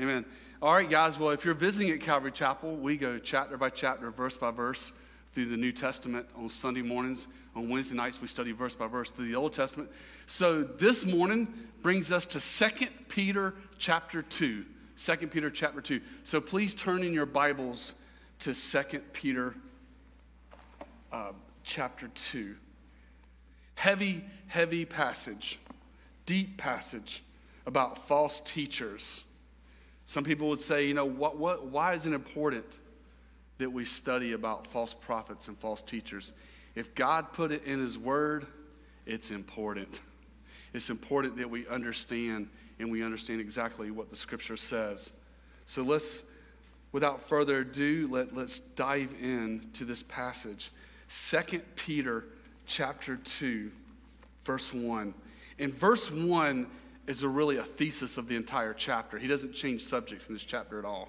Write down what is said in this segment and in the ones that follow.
Amen. All right, guys. Well, if you're visiting at Calvary Chapel, we go chapter by chapter, verse by verse through the New Testament on Sunday mornings. On Wednesday nights, we study verse by verse through the Old Testament. So this morning brings us to 2 Peter chapter 2. 2 Peter chapter 2. So please turn in your Bibles to 2 Peter uh, chapter 2. Heavy, heavy passage, deep passage about false teachers. Some people would say, you know, what, what, why is it important that we study about false prophets and false teachers? If God put it in His Word, it's important. It's important that we understand and we understand exactly what the Scripture says. So let's, without further ado, let, let's dive in to this passage. 2 Peter chapter 2, verse 1. In verse 1 is a really a thesis of the entire chapter. He doesn't change subjects in this chapter at all.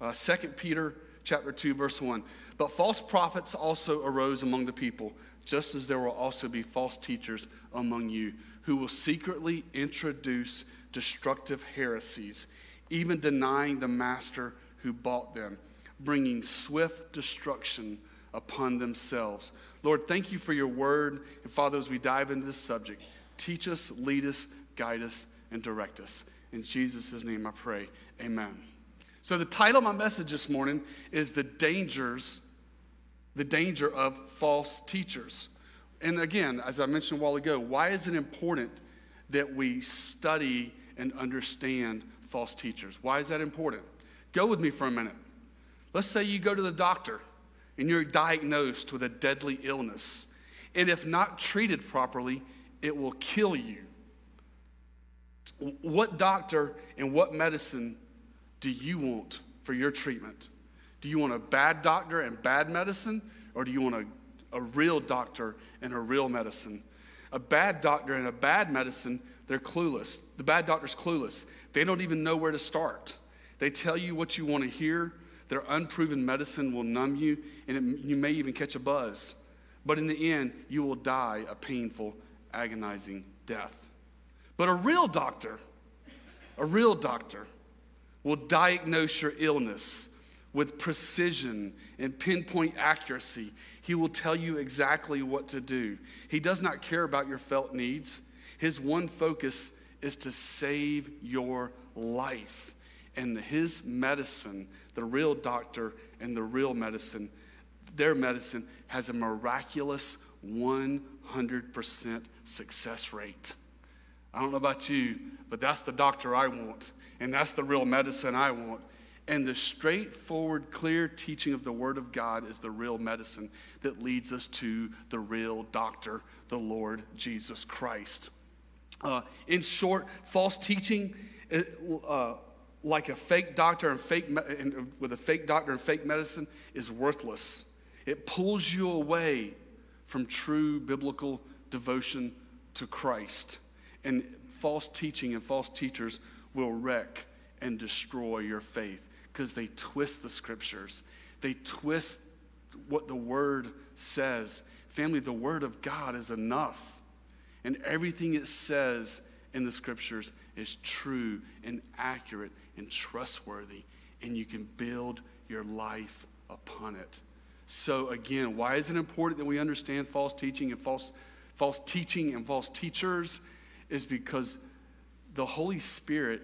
Uh, 2 Peter chapter 2, verse 1. But false prophets also arose among the people, just as there will also be false teachers among you, who will secretly introduce destructive heresies, even denying the master who bought them, bringing swift destruction upon themselves. Lord, thank you for your word. And Father, as we dive into this subject, teach us, lead us, guide us, and direct us. In Jesus' name I pray. Amen. So the title of my message this morning is The Dangers, the Danger of False Teachers. And again, as I mentioned a while ago, why is it important that we study and understand false teachers? Why is that important? Go with me for a minute. Let's say you go to the doctor and you're diagnosed with a deadly illness. And if not treated properly, it will kill you. What doctor and what medicine do you want for your treatment? Do you want a bad doctor and bad medicine, or do you want a, a real doctor and a real medicine? A bad doctor and a bad medicine, they're clueless. The bad doctor's clueless. They don't even know where to start. They tell you what you want to hear. Their unproven medicine will numb you, and it, you may even catch a buzz. But in the end, you will die a painful, agonizing death. But a real doctor, a real doctor, will diagnose your illness with precision and pinpoint accuracy. He will tell you exactly what to do. He does not care about your felt needs. His one focus is to save your life. And his medicine, the real doctor and the real medicine, their medicine has a miraculous 100% success rate. I don't know about you, but that's the doctor I want. And that's the real medicine I want. And the straightforward, clear teaching of the Word of God is the real medicine that leads us to the real doctor, the Lord Jesus Christ. Uh, in short, false teaching, uh, like a fake doctor and fake me- and with a fake doctor and fake medicine, is worthless. It pulls you away from true biblical devotion to Christ. And false teaching and false teachers will wreck and destroy your faith because they twist the scriptures. They twist what the word says. Family, the word of God is enough. And everything it says in the scriptures is true and accurate and trustworthy. And you can build your life upon it. So, again, why is it important that we understand false teaching and false, false teaching and false teachers? Is because the Holy Spirit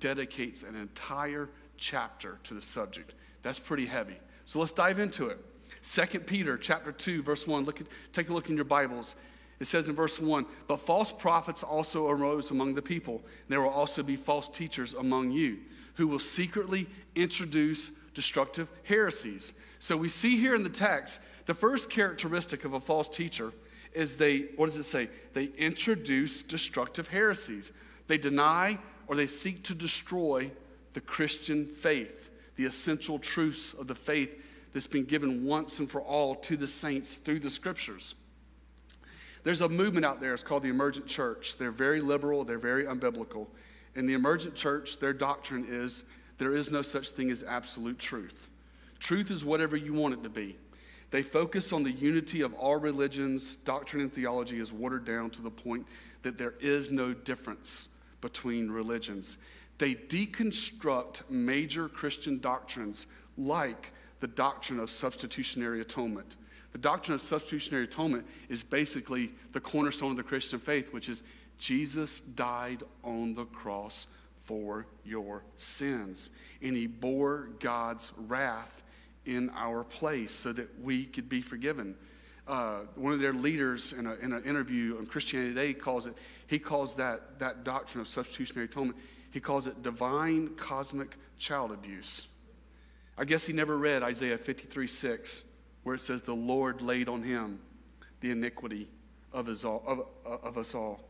dedicates an entire chapter to the subject. That's pretty heavy. So let's dive into it. 2 Peter chapter 2 verse 1. Look at, take a look in your Bibles. It says in verse 1, "But false prophets also arose among the people. There will also be false teachers among you, who will secretly introduce destructive heresies." So we see here in the text, the first characteristic of a false teacher is they what does it say? They introduce destructive heresies. They deny or they seek to destroy the Christian faith, the essential truths of the faith that's been given once and for all to the saints through the scriptures. There's a movement out there, it's called the emergent church. They're very liberal, they're very unbiblical. In the emergent church, their doctrine is there is no such thing as absolute truth. Truth is whatever you want it to be. They focus on the unity of all religions. Doctrine and theology is watered down to the point that there is no difference between religions. They deconstruct major Christian doctrines like the doctrine of substitutionary atonement. The doctrine of substitutionary atonement is basically the cornerstone of the Christian faith, which is Jesus died on the cross for your sins, and he bore God's wrath in our place so that we could be forgiven. Uh, one of their leaders in, a, in an interview on Christianity Today calls it, he calls that, that doctrine of substitutionary atonement, he calls it divine cosmic child abuse. I guess he never read Isaiah 53 6, where it says, The Lord laid on him the iniquity of, his all, of, of us all.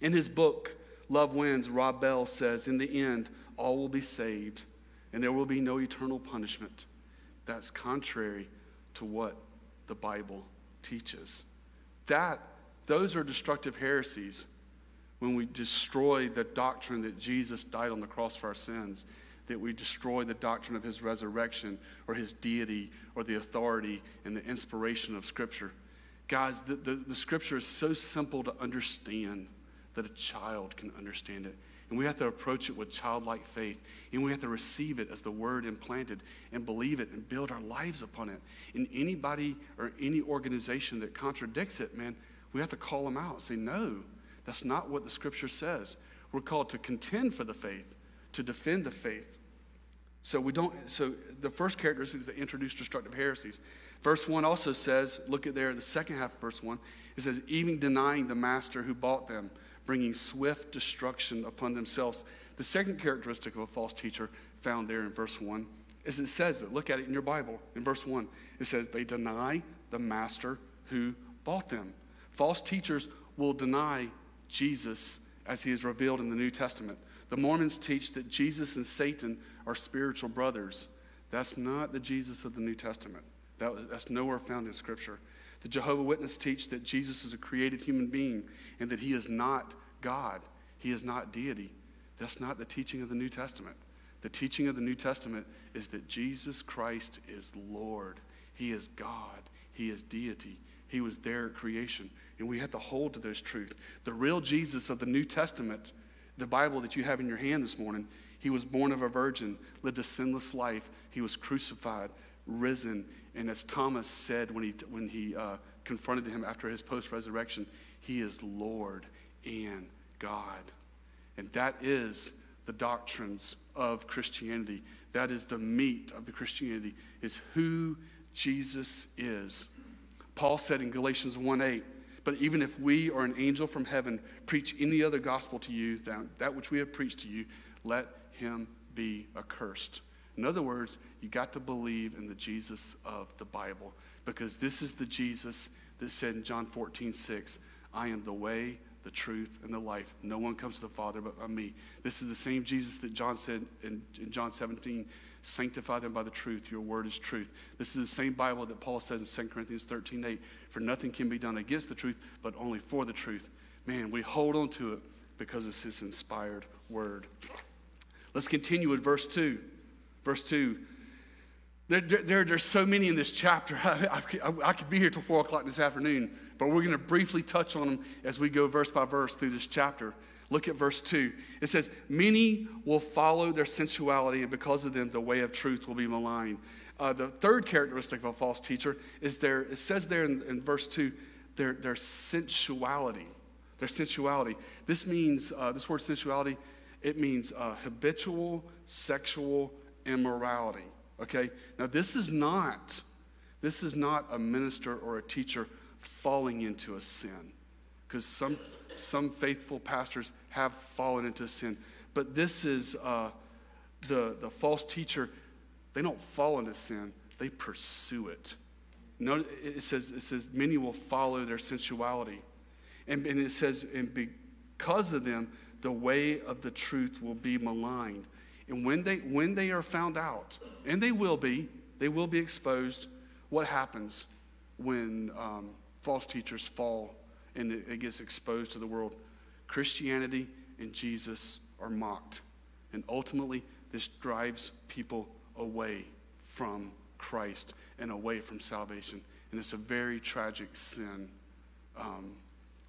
In his book, Love Wins, Rob Bell says, In the end, all will be saved, and there will be no eternal punishment. That's contrary to what the Bible teaches. That, those are destructive heresies when we destroy the doctrine that Jesus died on the cross for our sins, that we destroy the doctrine of his resurrection or his deity or the authority and the inspiration of Scripture. Guys, the, the, the Scripture is so simple to understand that a child can understand it. And we have to approach it with childlike faith. And we have to receive it as the word implanted and believe it and build our lives upon it. And anybody or any organization that contradicts it, man, we have to call them out and say, no, that's not what the scripture says. We're called to contend for the faith, to defend the faith. So we don't, so the first characteristic is introduce destructive heresies. Verse 1 also says, look at there, the second half of verse 1, it says, even denying the master who bought them bringing swift destruction upon themselves. The second characteristic of a false teacher found there in verse 1 is it says it. Look at it in your Bible. In verse 1, it says, They deny the master who bought them. False teachers will deny Jesus as he is revealed in the New Testament. The Mormons teach that Jesus and Satan are spiritual brothers. That's not the Jesus of the New Testament. That was, that's nowhere found in Scripture. The Jehovah Witness teach that Jesus is a created human being and that he is not God. He is not deity. That's not the teaching of the New Testament. The teaching of the New Testament is that Jesus Christ is Lord. He is God. He is deity. He was there at creation. And we have to hold to those truths. The real Jesus of the New Testament, the Bible that you have in your hand this morning, he was born of a virgin, lived a sinless life. He was crucified, risen, and as Thomas said when he, when he uh, confronted him after his post resurrection, he is Lord and God. And that is the doctrines of Christianity. That is the meat of the Christianity, is who Jesus is. Paul said in Galatians 1 8, but even if we or an angel from heaven preach any other gospel to you than that which we have preached to you, let him be accursed. In other words, you got to believe in the Jesus of the Bible because this is the Jesus that said in John 14, 6, I am the way, the truth, and the life. No one comes to the Father but by me. This is the same Jesus that John said in, in John 17, sanctify them by the truth. Your word is truth. This is the same Bible that Paul says in 2 Corinthians 13, 8, for nothing can be done against the truth, but only for the truth. Man, we hold on to it because it's his inspired word. Let's continue with verse 2. Verse 2. There, there, there's so many in this chapter. I, I, I could be here till 4 o'clock this afternoon, but we're going to briefly touch on them as we go verse by verse through this chapter. Look at verse 2. It says, Many will follow their sensuality, and because of them, the way of truth will be maligned. Uh, the third characteristic of a false teacher is there, it says there in, in verse 2, their, their sensuality. Their sensuality. This means, uh, this word sensuality, it means uh, habitual sexual immorality. Okay? Now this is not this is not a minister or a teacher falling into a sin. Because some some faithful pastors have fallen into sin. But this is uh, the, the false teacher, they don't fall into sin, they pursue it. No, it says, it says, many will follow their sensuality. And, and it says, and because of them, the way of the truth will be maligned. And when they, when they are found out, and they will be, they will be exposed, what happens when um, false teachers fall and it, it gets exposed to the world? Christianity and Jesus are mocked. And ultimately, this drives people away from Christ and away from salvation. And it's a very tragic sin um,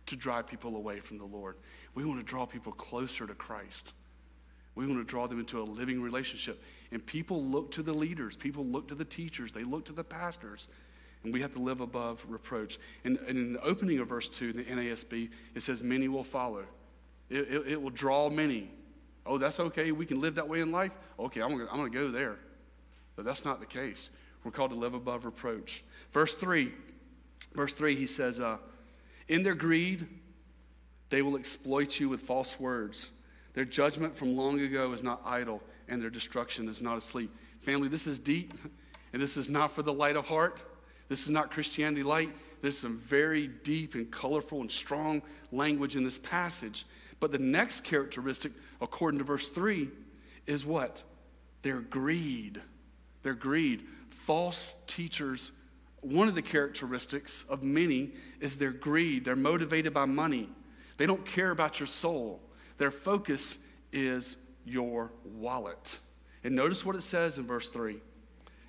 to drive people away from the Lord. We want to draw people closer to Christ. We want to draw them into a living relationship. And people look to the leaders, people look to the teachers, they look to the pastors. And we have to live above reproach. And, and in the opening of verse 2, in the NASB, it says, Many will follow. It, it, it will draw many. Oh, that's okay. We can live that way in life. Okay, I'm going I'm to go there. But that's not the case. We're called to live above reproach. Verse 3, verse 3, he says, uh, In their greed, they will exploit you with false words. Their judgment from long ago is not idle, and their destruction is not asleep. Family, this is deep, and this is not for the light of heart. This is not Christianity light. There's some very deep and colorful and strong language in this passage. But the next characteristic, according to verse 3, is what? Their greed. Their greed. False teachers, one of the characteristics of many is their greed. They're motivated by money, they don't care about your soul. Their focus is your wallet. And notice what it says in verse 3.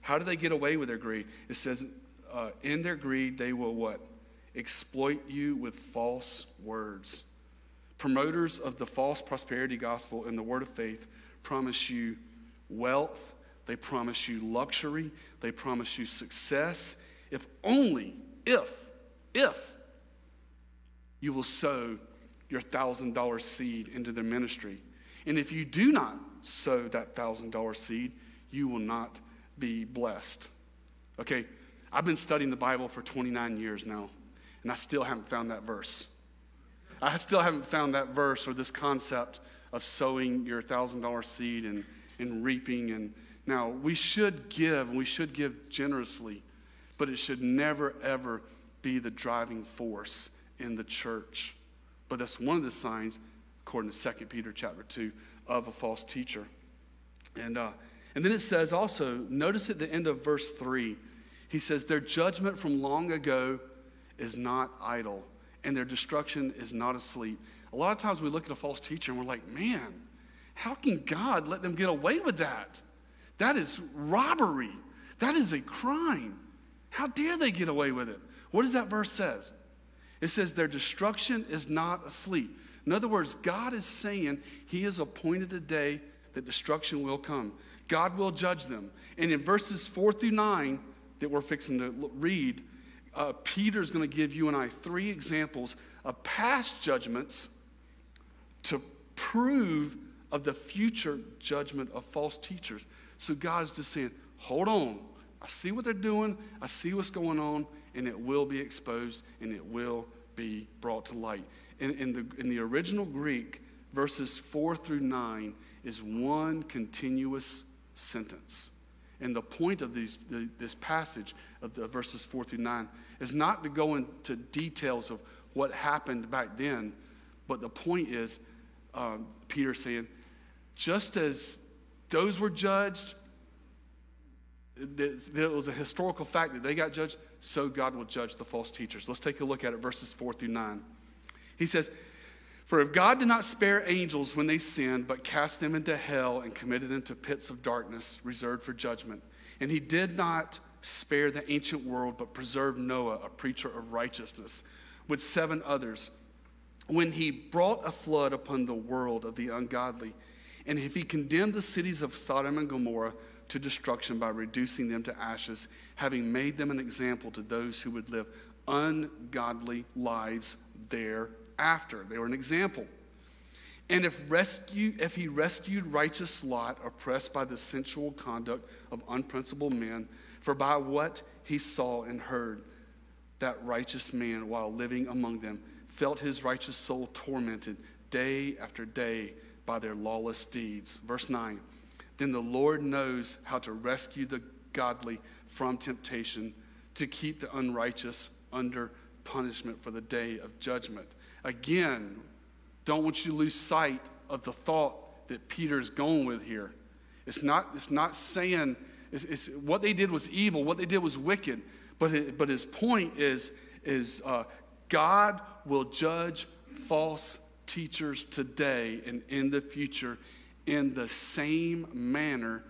How do they get away with their greed? It says, uh, in their greed, they will what? Exploit you with false words. Promoters of the false prosperity gospel and the word of faith promise you wealth, they promise you luxury, they promise you success, if only, if, if you will sow your thousand dollar seed into their ministry. And if you do not sow that thousand dollar seed, you will not be blessed. Okay, I've been studying the Bible for 29 years now, and I still haven't found that verse. I still haven't found that verse or this concept of sowing your thousand dollar seed and, and reaping. And now we should give, we should give generously, but it should never, ever be the driving force in the church. But that's one of the signs, according to 2 Peter chapter 2, of a false teacher. And, uh, and then it says also, notice at the end of verse 3, he says, Their judgment from long ago is not idle, and their destruction is not asleep. A lot of times we look at a false teacher and we're like, Man, how can God let them get away with that? That is robbery. That is a crime. How dare they get away with it? What does that verse says? It says their destruction is not asleep. In other words, God is saying he has appointed a day that destruction will come. God will judge them. And in verses 4 through 9, that we're fixing to read, uh, Peter's going to give you and I three examples of past judgments to prove of the future judgment of false teachers. So God is just saying, hold on. I see what they're doing, I see what's going on, and it will be exposed and it will be brought to light. In, in, the, in the original Greek, verses 4 through 9 is one continuous sentence. And the point of these, the, this passage of the verses 4 through 9 is not to go into details of what happened back then, but the point is um, Peter saying, just as those were judged, that, it was a historical fact that they got judged, so God will judge the false teachers. Let's take a look at it, verses 4 through 9. He says, for if God did not spare angels when they sinned, but cast them into hell and committed them to pits of darkness reserved for judgment, and he did not spare the ancient world, but preserved Noah, a preacher of righteousness, with seven others, when he brought a flood upon the world of the ungodly, and if he condemned the cities of Sodom and Gomorrah to destruction by reducing them to ashes, having made them an example to those who would live ungodly lives there after. They were an example. And if, rescue, if he rescued righteous Lot, oppressed by the sensual conduct of unprincipled men, for by what he saw and heard, that righteous man, while living among them, felt his righteous soul tormented day after day by their lawless deeds. Verse 9 Then the Lord knows how to rescue the godly from temptation, to keep the unrighteous under punishment for the day of judgment. Again, don't want you to lose sight of the thought that Peter is going with here. It's not, it's not saying it's, it's, what they did was evil, what they did was wicked. But, it, but his point is, is uh, God will judge false teachers today and in the future in the same manner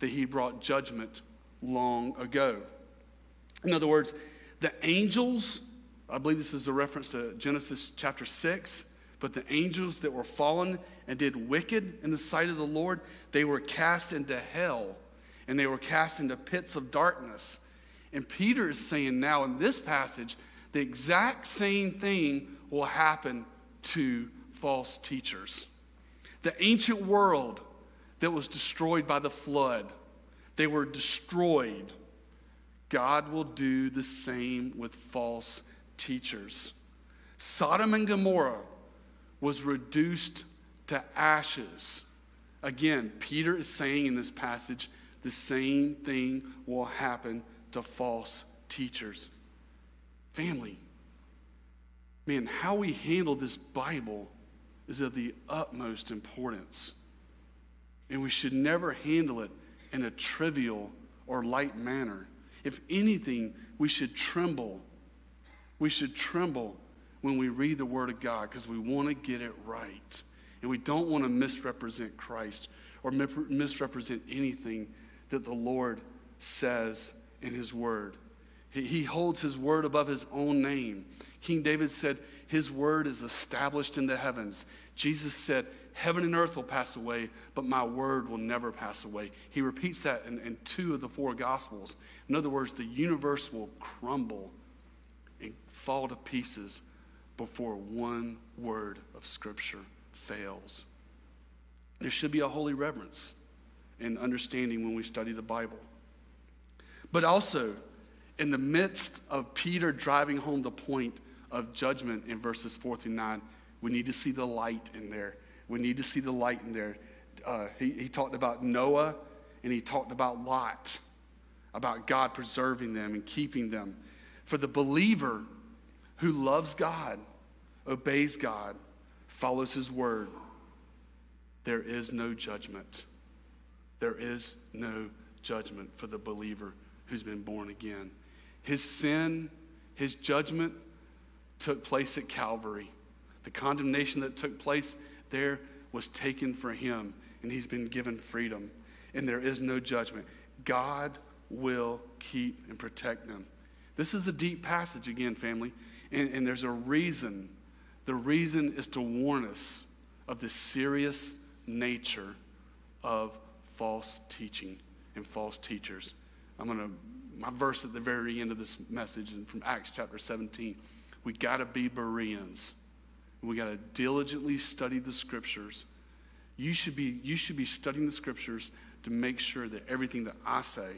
that he brought judgment long ago. In other words, the angels I believe this is a reference to Genesis chapter 6. But the angels that were fallen and did wicked in the sight of the Lord, they were cast into hell and they were cast into pits of darkness. And Peter is saying now in this passage, the exact same thing will happen to false teachers. The ancient world that was destroyed by the flood, they were destroyed. God will do the same with false teachers. Sodom and Gomorrah was reduced to ashes. Again, Peter is saying in this passage the same thing will happen to false teachers. Family, man, how we handle this Bible is of the utmost importance. And we should never handle it in a trivial or light manner. If anything, we should tremble. We should tremble when we read the Word of God because we want to get it right. And we don't want to misrepresent Christ or misrepresent anything that the Lord says in His Word. He holds His Word above His own name. King David said, His Word is established in the heavens. Jesus said, Heaven and earth will pass away, but my word will never pass away. He repeats that in, in two of the four Gospels. In other words, the universe will crumble and fall to pieces before one word of Scripture fails. There should be a holy reverence and understanding when we study the Bible. But also, in the midst of Peter driving home the point of judgment in verses 4 through 9, we need to see the light in there. We need to see the light in there. Uh, he, he talked about Noah and he talked about Lot, about God preserving them and keeping them. For the believer who loves God, obeys God, follows his word, there is no judgment. There is no judgment for the believer who's been born again. His sin, his judgment took place at Calvary. The condemnation that took place there was taken for him, and he's been given freedom. And there is no judgment. God will keep and protect them. This is a deep passage again, family, and, and there's a reason. The reason is to warn us of the serious nature of false teaching and false teachers. I'm going to, my verse at the very end of this message and from Acts chapter 17. We got to be Bereans. We got to diligently study the scriptures. You should, be, you should be studying the scriptures to make sure that everything that I say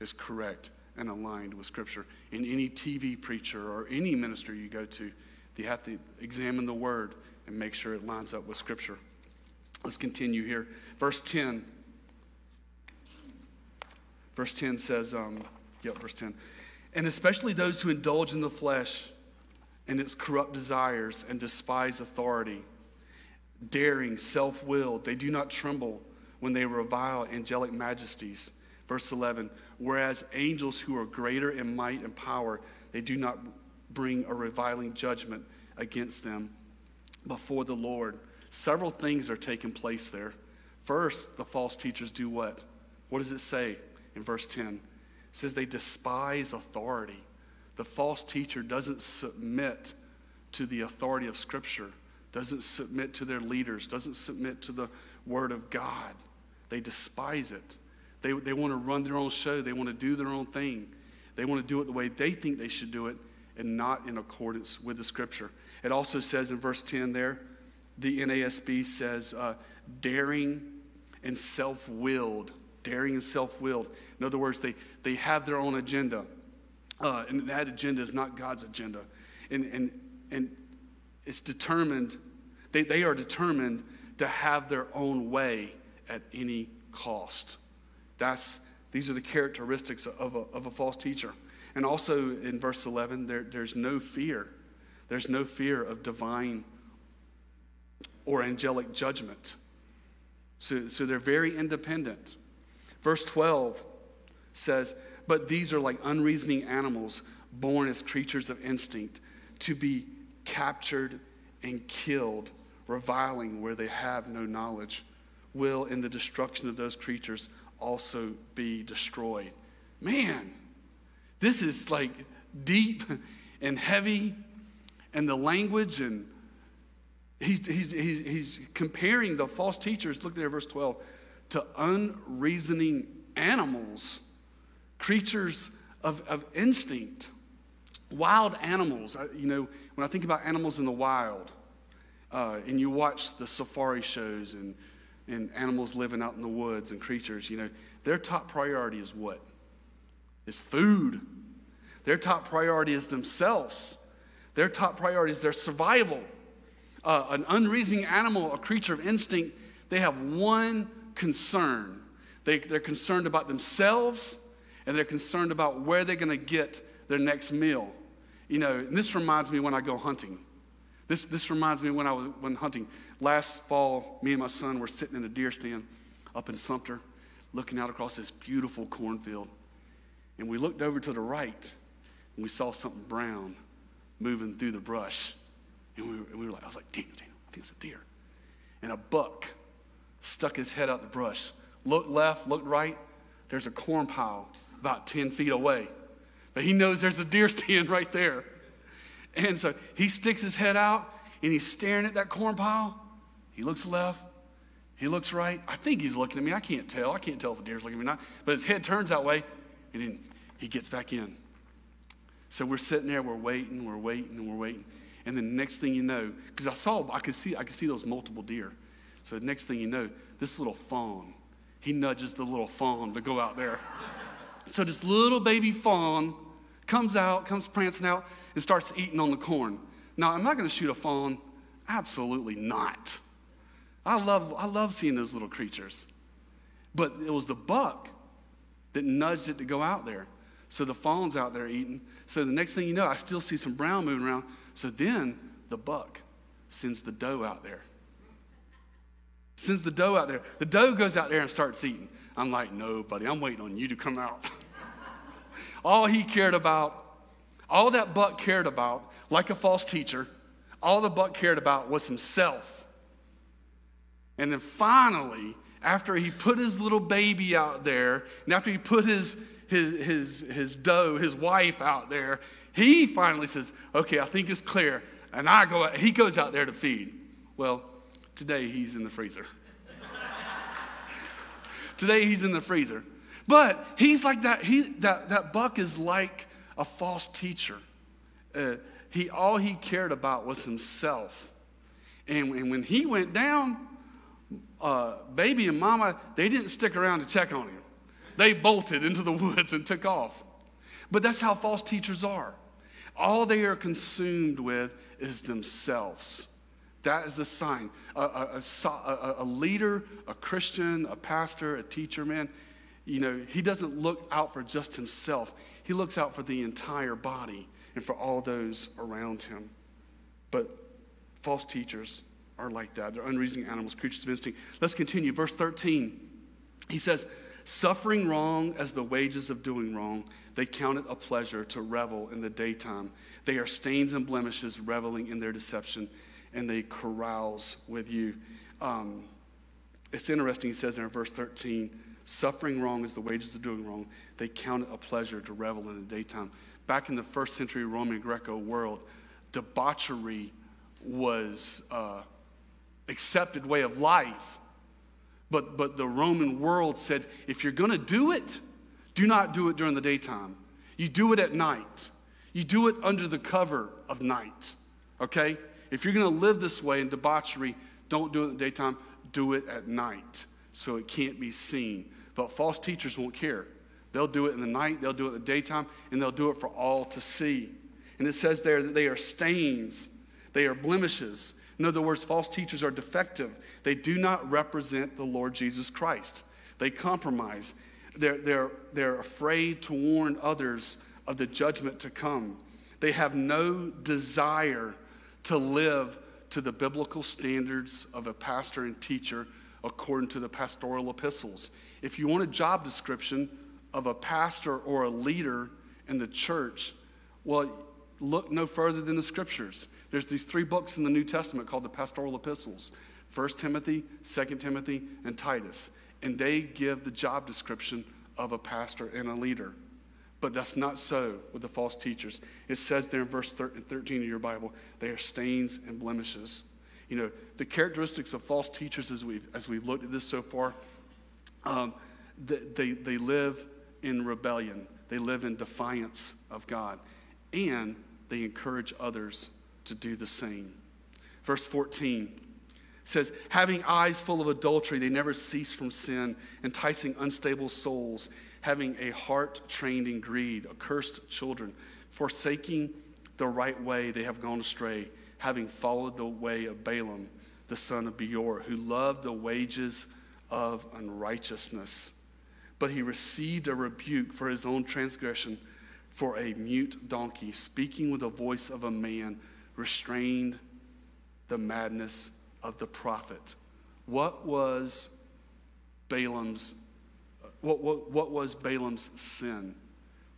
is correct and aligned with scripture. In any TV preacher or any minister you go to, you have to examine the word and make sure it lines up with scripture. Let's continue here. Verse 10. Verse 10 says, um, yep, verse 10. And especially those who indulge in the flesh and its corrupt desires and despise authority, daring, self willed, they do not tremble when they revile angelic majesties. Verse 11. Whereas angels who are greater in might and power, they do not bring a reviling judgment against them before the Lord. Several things are taking place there. First, the false teachers do what? What does it say in verse 10? It says they despise authority. The false teacher doesn't submit to the authority of Scripture, doesn't submit to their leaders, doesn't submit to the Word of God. They despise it. They, they want to run their own show, they want to do their own thing. They want to do it the way they think they should do it and not in accordance with the Scripture. It also says in verse 10 there, the NASB says, uh, daring and self willed. Daring and self willed. In other words, they, they have their own agenda. Uh, and that agenda is not God's agenda. And, and, and it's determined, they, they are determined to have their own way at any cost. That's, these are the characteristics of a, of a false teacher. And also in verse 11, there, there's no fear. There's no fear of divine or angelic judgment. So, so they're very independent. Verse 12 says, But these are like unreasoning animals born as creatures of instinct to be captured and killed, reviling where they have no knowledge, will in the destruction of those creatures also be destroyed. Man, this is like deep and heavy, and the language and he's, he's, he's, he's comparing the false teachers, look there, verse 12, to unreasoning animals, creatures of, of instinct, wild animals. I, you know, when I think about animals in the wild, uh, and you watch the safari shows and, and animals living out in the woods and creatures, you know, their top priority is what? Is food. Their top priority is themselves. Their top priority is their survival. Uh, an unreasoning animal, a creature of instinct, they have one concern. They, they're concerned about themselves and they're concerned about where they're going to get their next meal. You know, and this reminds me when I go hunting. This, this reminds me when I was when hunting. Last fall, me and my son were sitting in a deer stand up in Sumter, looking out across this beautiful cornfield. And we looked over to the right and we saw something brown moving through the brush. And we and we were like, I was like, Daniel, Daniel, I think it's a deer. And a buck stuck his head out the brush, looked left, looked right. There's a corn pile about 10 feet away. But he knows there's a deer stand right there. And so he sticks his head out and he's staring at that corn pile. He looks left, he looks right. I think he's looking at me. I can't tell. I can't tell if the deer's looking at me or not. But his head turns that way and then he gets back in. So we're sitting there, we're waiting, we're waiting, we're waiting. And then the next thing you know, because I saw, I could see, I could see those multiple deer. So the next thing you know, this little fawn, he nudges the little fawn to go out there. So this little baby fawn comes out, comes prancing out, and starts eating on the corn. Now, am I going to shoot a fawn? Absolutely not. I love, I love seeing those little creatures. But it was the buck that nudged it to go out there. So the fawn's out there eating. So the next thing you know, I still see some brown moving around. So then the buck sends the doe out there. Sends the doe out there. The doe goes out there and starts eating. I'm like, no, buddy, I'm waiting on you to come out. all he cared about, all that buck cared about, like a false teacher, all the buck cared about was himself. And then finally, after he put his little baby out there, and after he put his his, his, his doe, his wife out there, he finally says, Okay, I think it's clear. And I go he goes out there to feed. Well, today he's in the freezer. Today he's in the freezer. But he's like that, he, that, that buck is like a false teacher. Uh, he, all he cared about was himself. And, and when he went down, uh, baby and mama, they didn't stick around to check on him. They bolted into the woods and took off. But that's how false teachers are. All they are consumed with is themselves. That is the sign. A, a, a, a, leader, a Christian, a pastor, a teacher, man, you know, he doesn't look out for just himself. He looks out for the entire body and for all those around him. But false teachers are like that. They're unreasoning animals, creatures of instinct. Let's continue. Verse 13. He says, Suffering wrong as the wages of doing wrong, they count it a pleasure to revel in the daytime. They are stains and blemishes, reveling in their deception, and they carouse with you. Um, it's interesting, he says in verse 13 suffering wrong is the wages of doing wrong. They count it a pleasure to revel in the daytime. Back in the first century Roman Greco world, debauchery was uh, accepted way of life but, but the Roman world said if you're going to do it, do not do it during the daytime. You do it at night. You do it under the cover of night. Okay? If you're going to live this way in debauchery, don't do it in the daytime. Do it at night so it can't be seen. But false teachers won't care. They'll do it in the night, they'll do it in the daytime, and they'll do it for all to see. And it says there that they are stains, they are blemishes, in other words, false teachers are defective. They do not represent the Lord Jesus Christ. They compromise. They're, they're, they're afraid to warn others of the judgment to come. They have no desire to live to the biblical standards of a pastor and teacher according to the pastoral epistles. If you want a job description of a pastor or a leader in the church, well, look no further than the scriptures. There's these three books in the New Testament called the pastoral epistles 1 Timothy, 2 Timothy, and Titus. And they give the job description of a pastor and a leader. But that's not so with the false teachers. It says there in verse 13 of your Bible, they are stains and blemishes. You know, the characteristics of false teachers as we've, as we've looked at this so far, um, they, they live in rebellion, they live in defiance of God, and they encourage others to do the same. Verse 14 says, Having eyes full of adultery, they never cease from sin, enticing unstable souls, having a heart trained in greed, accursed children, forsaking the right way, they have gone astray, having followed the way of Balaam, the son of Beor, who loved the wages of unrighteousness. But he received a rebuke for his own transgression, for a mute donkey, speaking with the voice of a man, restrained the madness of the prophet. What was Balaam's what, what, what was Balaam's sin?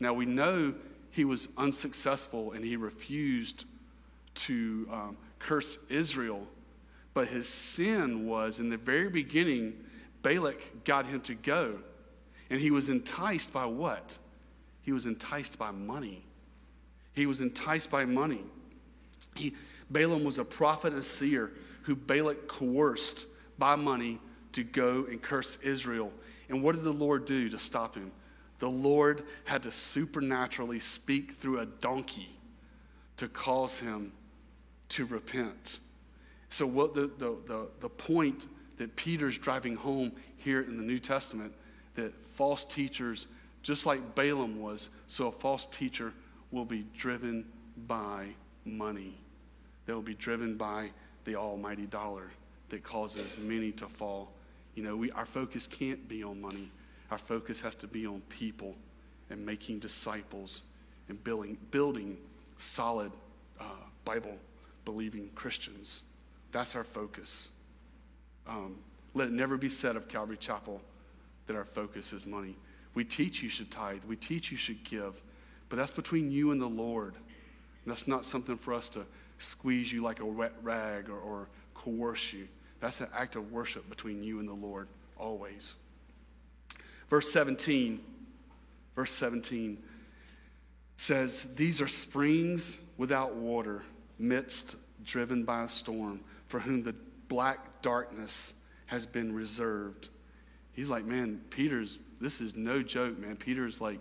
Now we know he was unsuccessful and he refused to um, curse Israel, but his sin was in the very beginning, Balak got him to go. And he was enticed by what? He was enticed by money. He was enticed by money. He, Balaam was a prophet and seer who Balak coerced by money to go and curse Israel. And what did the Lord do to stop him? The Lord had to supernaturally speak through a donkey to cause him to repent. So, what the, the, the, the point that Peter's driving home here in the New Testament that false teachers, just like Balaam was, so a false teacher will be driven by money. They will be driven by the almighty dollar that causes many to fall. You know, we, our focus can't be on money. Our focus has to be on people and making disciples and building, building solid uh, Bible believing Christians. That's our focus. Um, let it never be said of Calvary Chapel that our focus is money. We teach you should tithe, we teach you should give, but that's between you and the Lord. that's not something for us to squeeze you like a wet rag or, or coerce you. That's an act of worship between you and the Lord, always. Verse 17, verse 17 says, These are springs without water, midst driven by a storm, for whom the black darkness has been reserved. He's like, man, Peter's, this is no joke, man. Peter's like,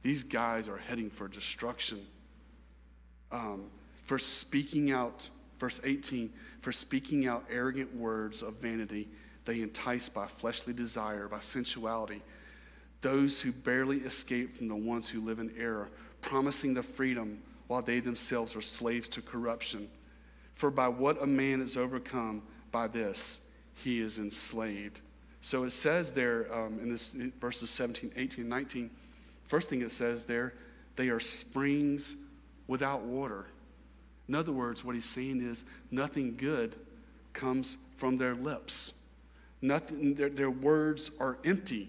these guys are heading for destruction. Um, for speaking out, verse 18, for speaking out arrogant words of vanity, they entice by fleshly desire, by sensuality, those who barely escape from the ones who live in error, promising the freedom while they themselves are slaves to corruption. For by what a man is overcome, by this he is enslaved. So it says there um, in this verses 17, 18, 19, first thing it says there, they are springs without water. In other words, what he's saying is nothing good comes from their lips. Nothing, their, their words are empty.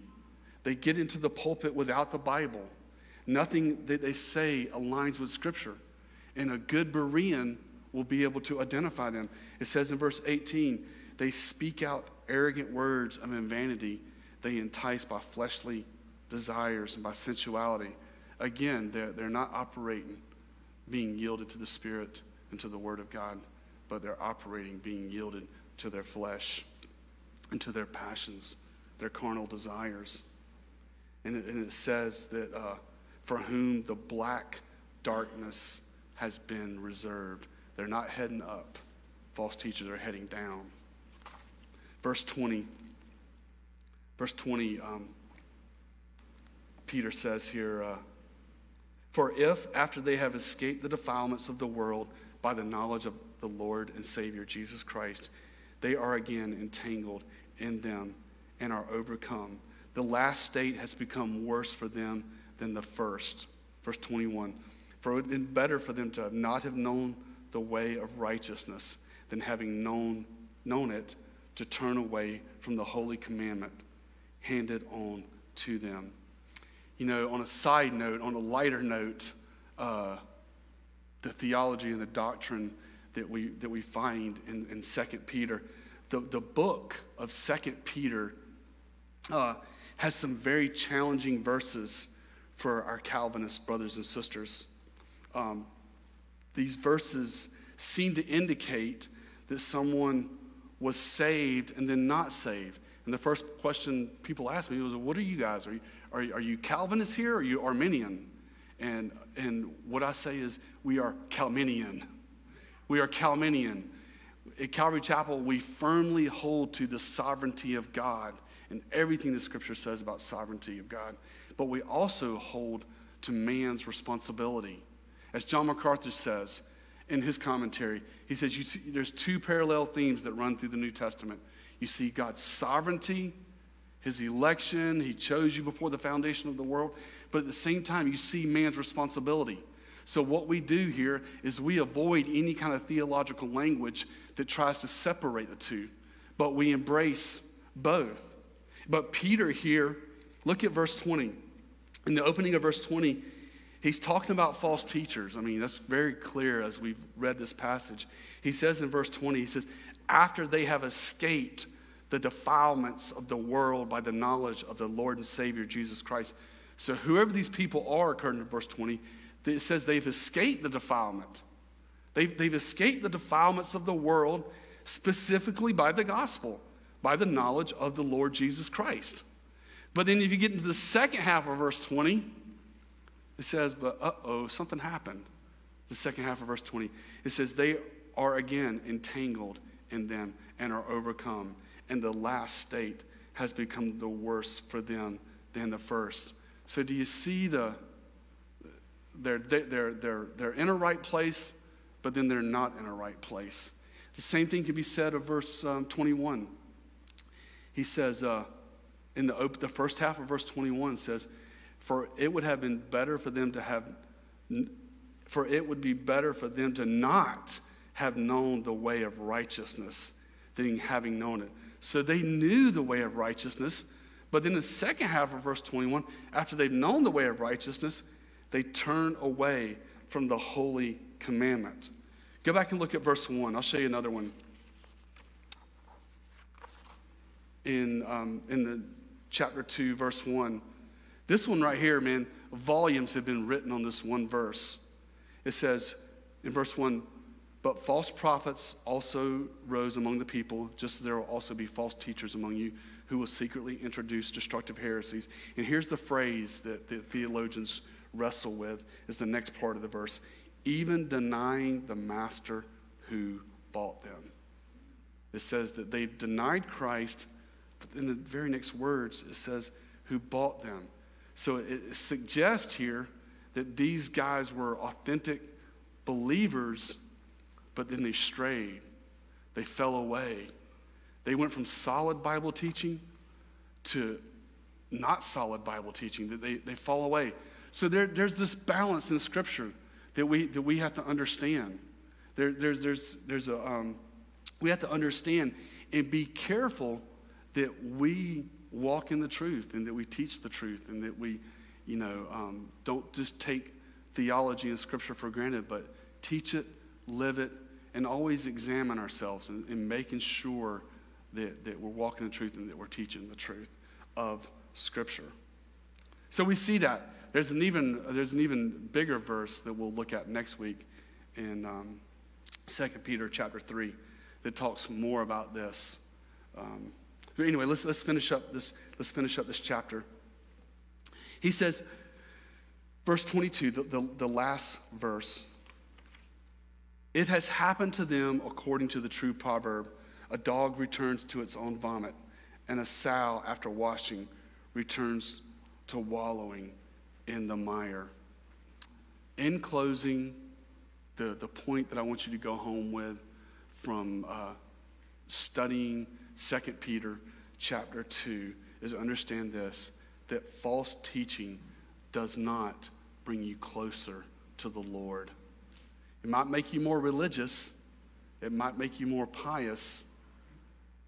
They get into the pulpit without the Bible. Nothing that they say aligns with Scripture. And a good Berean will be able to identify them. It says in verse 18, they speak out arrogant words of vanity. They entice by fleshly desires and by sensuality. Again, they're, they're not operating being yielded to the Spirit and to the Word of God, but they're operating being yielded to their flesh and to their passions, their carnal desires. And it, and it says that uh, for whom the black darkness has been reserved. They're not heading up, false teachers are heading down. Verse 20. Verse 20, um, Peter says here, uh, For if, after they have escaped the defilements of the world by the knowledge of the Lord and Savior Jesus Christ, they are again entangled in them and are overcome. The last state has become worse for them than the first. Verse 21 For it would have been better for them to not have known the way of righteousness than having known, known it to turn away from the holy commandment handed on to them. You know, on a side note, on a lighter note, uh, the theology and the doctrine that we, that we find in, in 2 Peter, the, the book of 2 Peter uh, has some very challenging verses for our Calvinist brothers and sisters. Um, these verses seem to indicate that someone was saved and then not saved. And the first question people asked me was, What are you guys? Are you, are, are you Calvinists here or are you Arminian? And, and what I say is, We are Calminian. We are Calminian. At Calvary Chapel, we firmly hold to the sovereignty of God and everything the scripture says about sovereignty of God. But we also hold to man's responsibility. As John MacArthur says in his commentary, he says see, there's two parallel themes that run through the New Testament. You see God's sovereignty, his election, he chose you before the foundation of the world, but at the same time, you see man's responsibility. So, what we do here is we avoid any kind of theological language that tries to separate the two, but we embrace both. But Peter here, look at verse 20. In the opening of verse 20, he's talking about false teachers. I mean, that's very clear as we've read this passage. He says in verse 20, he says, after they have escaped the defilements of the world by the knowledge of the Lord and Savior Jesus Christ. So, whoever these people are, according to verse 20, it says they've escaped the defilement. They've, they've escaped the defilements of the world specifically by the gospel, by the knowledge of the Lord Jesus Christ. But then if you get into the second half of verse 20, it says, but uh oh, something happened. The second half of verse 20, it says, they are again entangled in them and are overcome. And the last state has become the worse for them than the first. So do you see the they're, they're, they're, they're in a right place, but then they're not in a right place. The same thing can be said of verse um, 21. He says, uh, in the, op- the first half of verse 21 says, For it would have been better for them to have, for it would be better for them to not have known the way of righteousness than having known it. So they knew the way of righteousness, but then the second half of verse 21, after they've known the way of righteousness, they turn away from the holy commandment. Go back and look at verse 1. I'll show you another one. In, um, in the chapter 2, verse 1. This one right here, man, volumes have been written on this one verse. It says in verse 1 But false prophets also rose among the people, just as there will also be false teachers among you who will secretly introduce destructive heresies. And here's the phrase that the theologians wrestle with is the next part of the verse even denying the master who bought them. It says that they denied Christ, but in the very next words, it says, who bought them. So it suggests here that these guys were authentic believers, but then they strayed. They fell away. They went from solid Bible teaching to not solid Bible teaching, that they, they fall away. So there, there's this balance in Scripture that we, that we have to understand. There, there's, there's, there's a, um, we have to understand and be careful that we walk in the truth and that we teach the truth and that we, you know, um, don't just take theology and Scripture for granted, but teach it, live it, and always examine ourselves and, and making sure that, that we're walking the truth and that we're teaching the truth of Scripture. So we see that. There's an even, there's an even bigger verse that we'll look at next week in um, 2 Peter chapter 3 that talks more about this. Um, but anyway, let's, let's, finish up this, let's finish up this chapter. He says, verse 22, the, the, the last verse, it has happened to them according to the true proverb a dog returns to its own vomit, and a sow, after washing, returns to wallowing in the mire. In closing, the, the point that I want you to go home with from uh, studying 2 Peter chapter 2 is understand this that false teaching does not bring you closer to the Lord. It might make you more religious, it might make you more pious,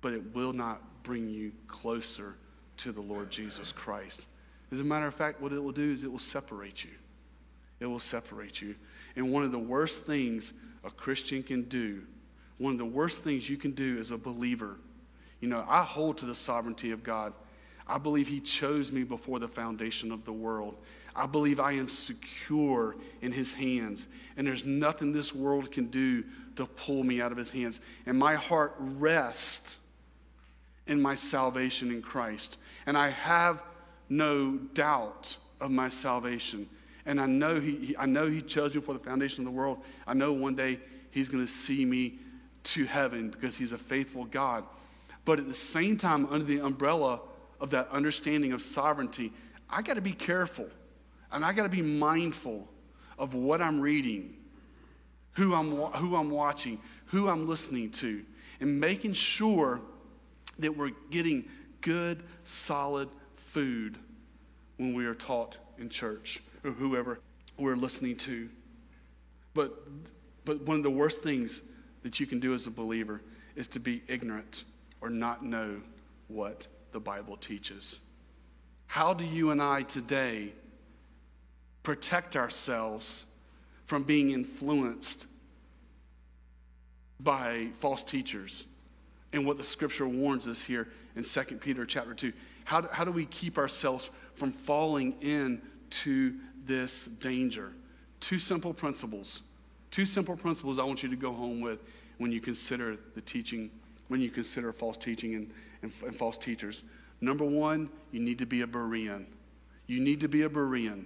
but it will not bring you closer to the Lord Jesus Christ. As a matter of fact, what it will do is it will separate you. It will separate you. And one of the worst things a Christian can do, one of the worst things you can do as a believer, you know, I hold to the sovereignty of God. I believe He chose me before the foundation of the world. I believe I am secure in His hands, and there's nothing this world can do to pull me out of His hands. And my heart rests in my salvation in Christ. And I have no doubt of my salvation. And I know he, I know he chose me for the foundation of the world. I know one day he's going to see me to heaven because he's a faithful God. But at the same time, under the umbrella of that understanding of sovereignty, I got to be careful and I got to be mindful of what I'm reading, who I'm, who I'm watching, who I'm listening to, and making sure that we're getting good, solid food when we are taught in church or whoever we're listening to. But, but one of the worst things that you can do as a believer is to be ignorant or not know what the Bible teaches. How do you and I today protect ourselves from being influenced by false teachers and what the scripture warns us here in 2 Peter chapter 2? How do, how do we keep ourselves from falling into this danger? Two simple principles. Two simple principles I want you to go home with when you consider the teaching, when you consider false teaching and, and, and false teachers. Number one, you need to be a Berean. You need to be a Berean.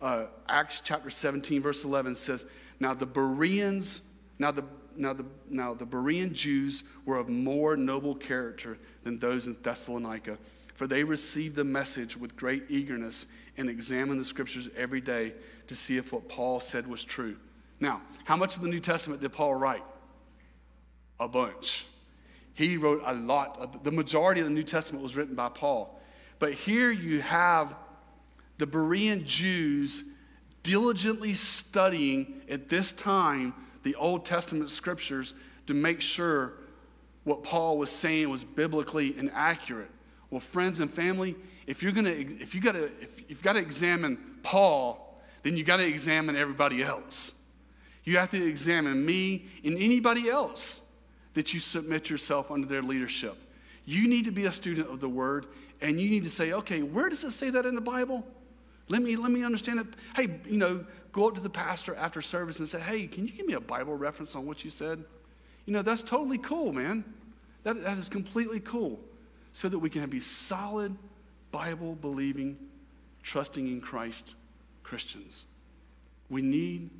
Uh, Acts chapter 17, verse 11 says, Now the Bereans, now the now the, now the Berean Jews were of more noble character than those in Thessalonica, for they received the message with great eagerness and examined the scriptures every day to see if what Paul said was true. Now, how much of the New Testament did Paul write? A bunch. He wrote a lot. The majority of the New Testament was written by Paul. But here you have the Berean Jews diligently studying at this time the Old Testament scriptures to make sure what Paul was saying was biblically inaccurate. Well, friends and family, if you're gonna if you gotta if you've got to examine Paul, then you got to examine everybody else. You have to examine me and anybody else that you submit yourself under their leadership. You need to be a student of the word and you need to say, okay, where does it say that in the Bible? Let me let me understand it. Hey, you know, go up to the pastor after service and say, hey, can you give me a Bible reference on what you said? You know, that's totally cool, man. That, that is completely cool. So that we can be solid, Bible believing, trusting in Christ Christians. We need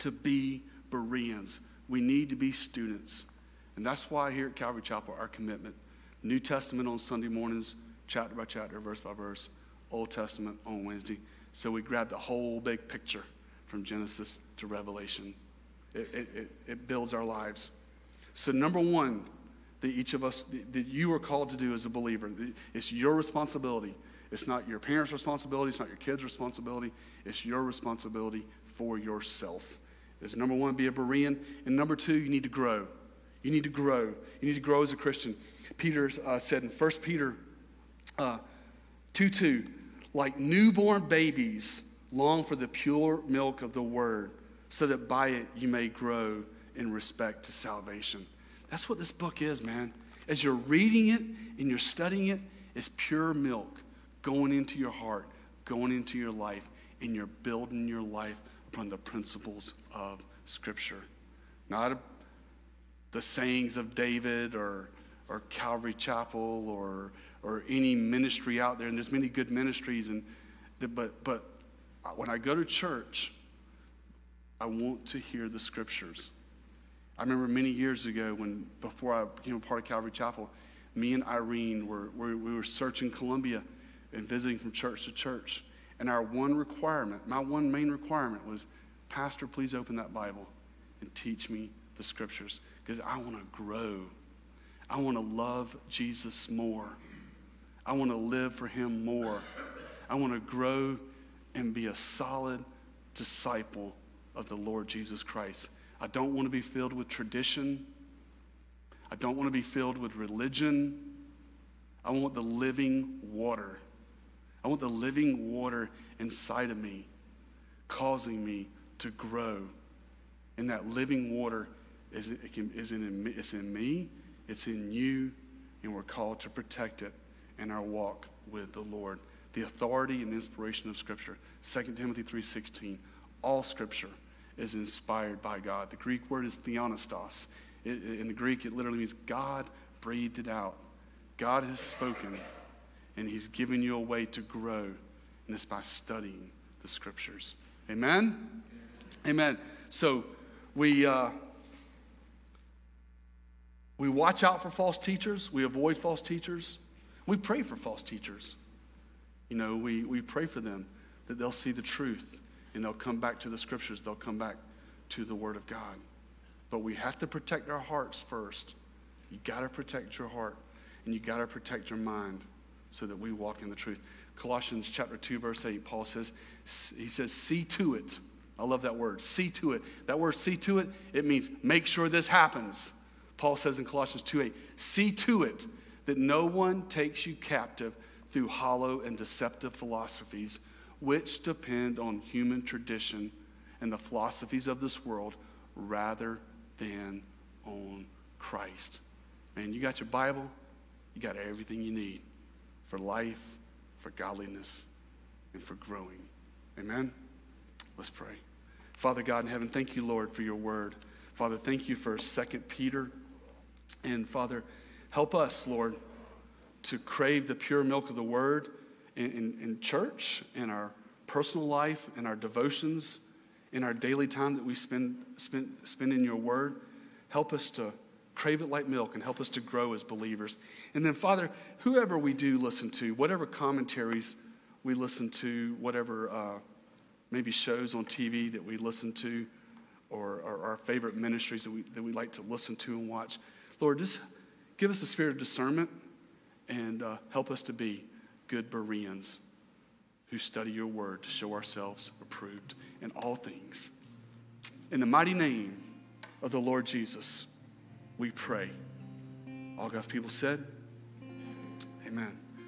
to be Bereans. We need to be students. And that's why here at Calvary Chapel, our commitment New Testament on Sunday mornings, chapter by chapter, verse by verse, Old Testament on Wednesday. So we grab the whole big picture from Genesis to Revelation. It, it, it, it builds our lives. So, number one, that each of us, that you are called to do as a believer, it's your responsibility. It's not your parents' responsibility, it's not your kids' responsibility, it's your responsibility for yourself. Is number one, be a Berean. And number two, you need to grow. You need to grow. You need to grow as a Christian. Peter uh, said in 1 Peter uh, 2 2, like newborn babies, long for the pure milk of the word, so that by it you may grow in respect to salvation. That's what this book is, man. As you're reading it and you're studying it, it's pure milk going into your heart, going into your life, and you're building your life upon the principles of Scripture. Not a, the sayings of David or, or Calvary Chapel or, or any ministry out there. And there's many good ministries, and but but when I go to church, I want to hear the scriptures. I remember many years ago when before I became a part of Calvary Chapel, me and Irene were, were we were searching Columbia and visiting from church to church. And our one requirement, my one main requirement was, Pastor, please open that Bible and teach me the scriptures because I want to grow. I want to love Jesus more. I want to live for him more. I want to grow and be a solid disciple of the Lord Jesus Christ. I don't want to be filled with tradition. I don't want to be filled with religion. I want the living water. I want the living water inside of me, causing me to grow. And that living water is, it can, is in, it's in me, it's in you, and we're called to protect it in our walk with the Lord. The authority and inspiration of Scripture. 2 Timothy 3.16. All Scripture is inspired by God. The Greek word is theopneustos. It, in the Greek, it literally means God breathed it out. God has spoken, and He's given you a way to grow, and it's by studying the Scriptures. Amen? Amen. So we, uh, we watch out for false teachers, we avoid false teachers, we pray for false teachers. You know, we, we pray for them that they'll see the truth and they'll come back to the scriptures, they'll come back to the Word of God. But we have to protect our hearts first. You got to protect your heart and you got to protect your mind so that we walk in the truth. Colossians chapter 2 verse 8 Paul says he says see to it. I love that word. See to it. That word see to it it means make sure this happens. Paul says in Colossians 2 8 see to it that no one takes you captive through hollow and deceptive philosophies which depend on human tradition and the philosophies of this world rather than on Christ. Man, you got your Bible, you got everything you need for life, for godliness, and for growing. Amen? Let's pray. Father God in heaven, thank you, Lord, for your word. Father, thank you for Second Peter. And Father, help us, Lord, to crave the pure milk of the word in, in, in church, in our personal life, in our devotions, in our daily time that we spend, spend, spend in your word. Help us to crave it like milk and help us to grow as believers. And then, Father, whoever we do listen to, whatever commentaries we listen to, whatever uh, maybe shows on TV that we listen to, or, or, our favorite ministries that we, that we like to listen to and watch, Lord, just give us a spirit of discernment and uh, help us to be good Bereans who study your word to show ourselves approved in all things. In the mighty name of the Lord Jesus, we pray. All God's people said, Amen.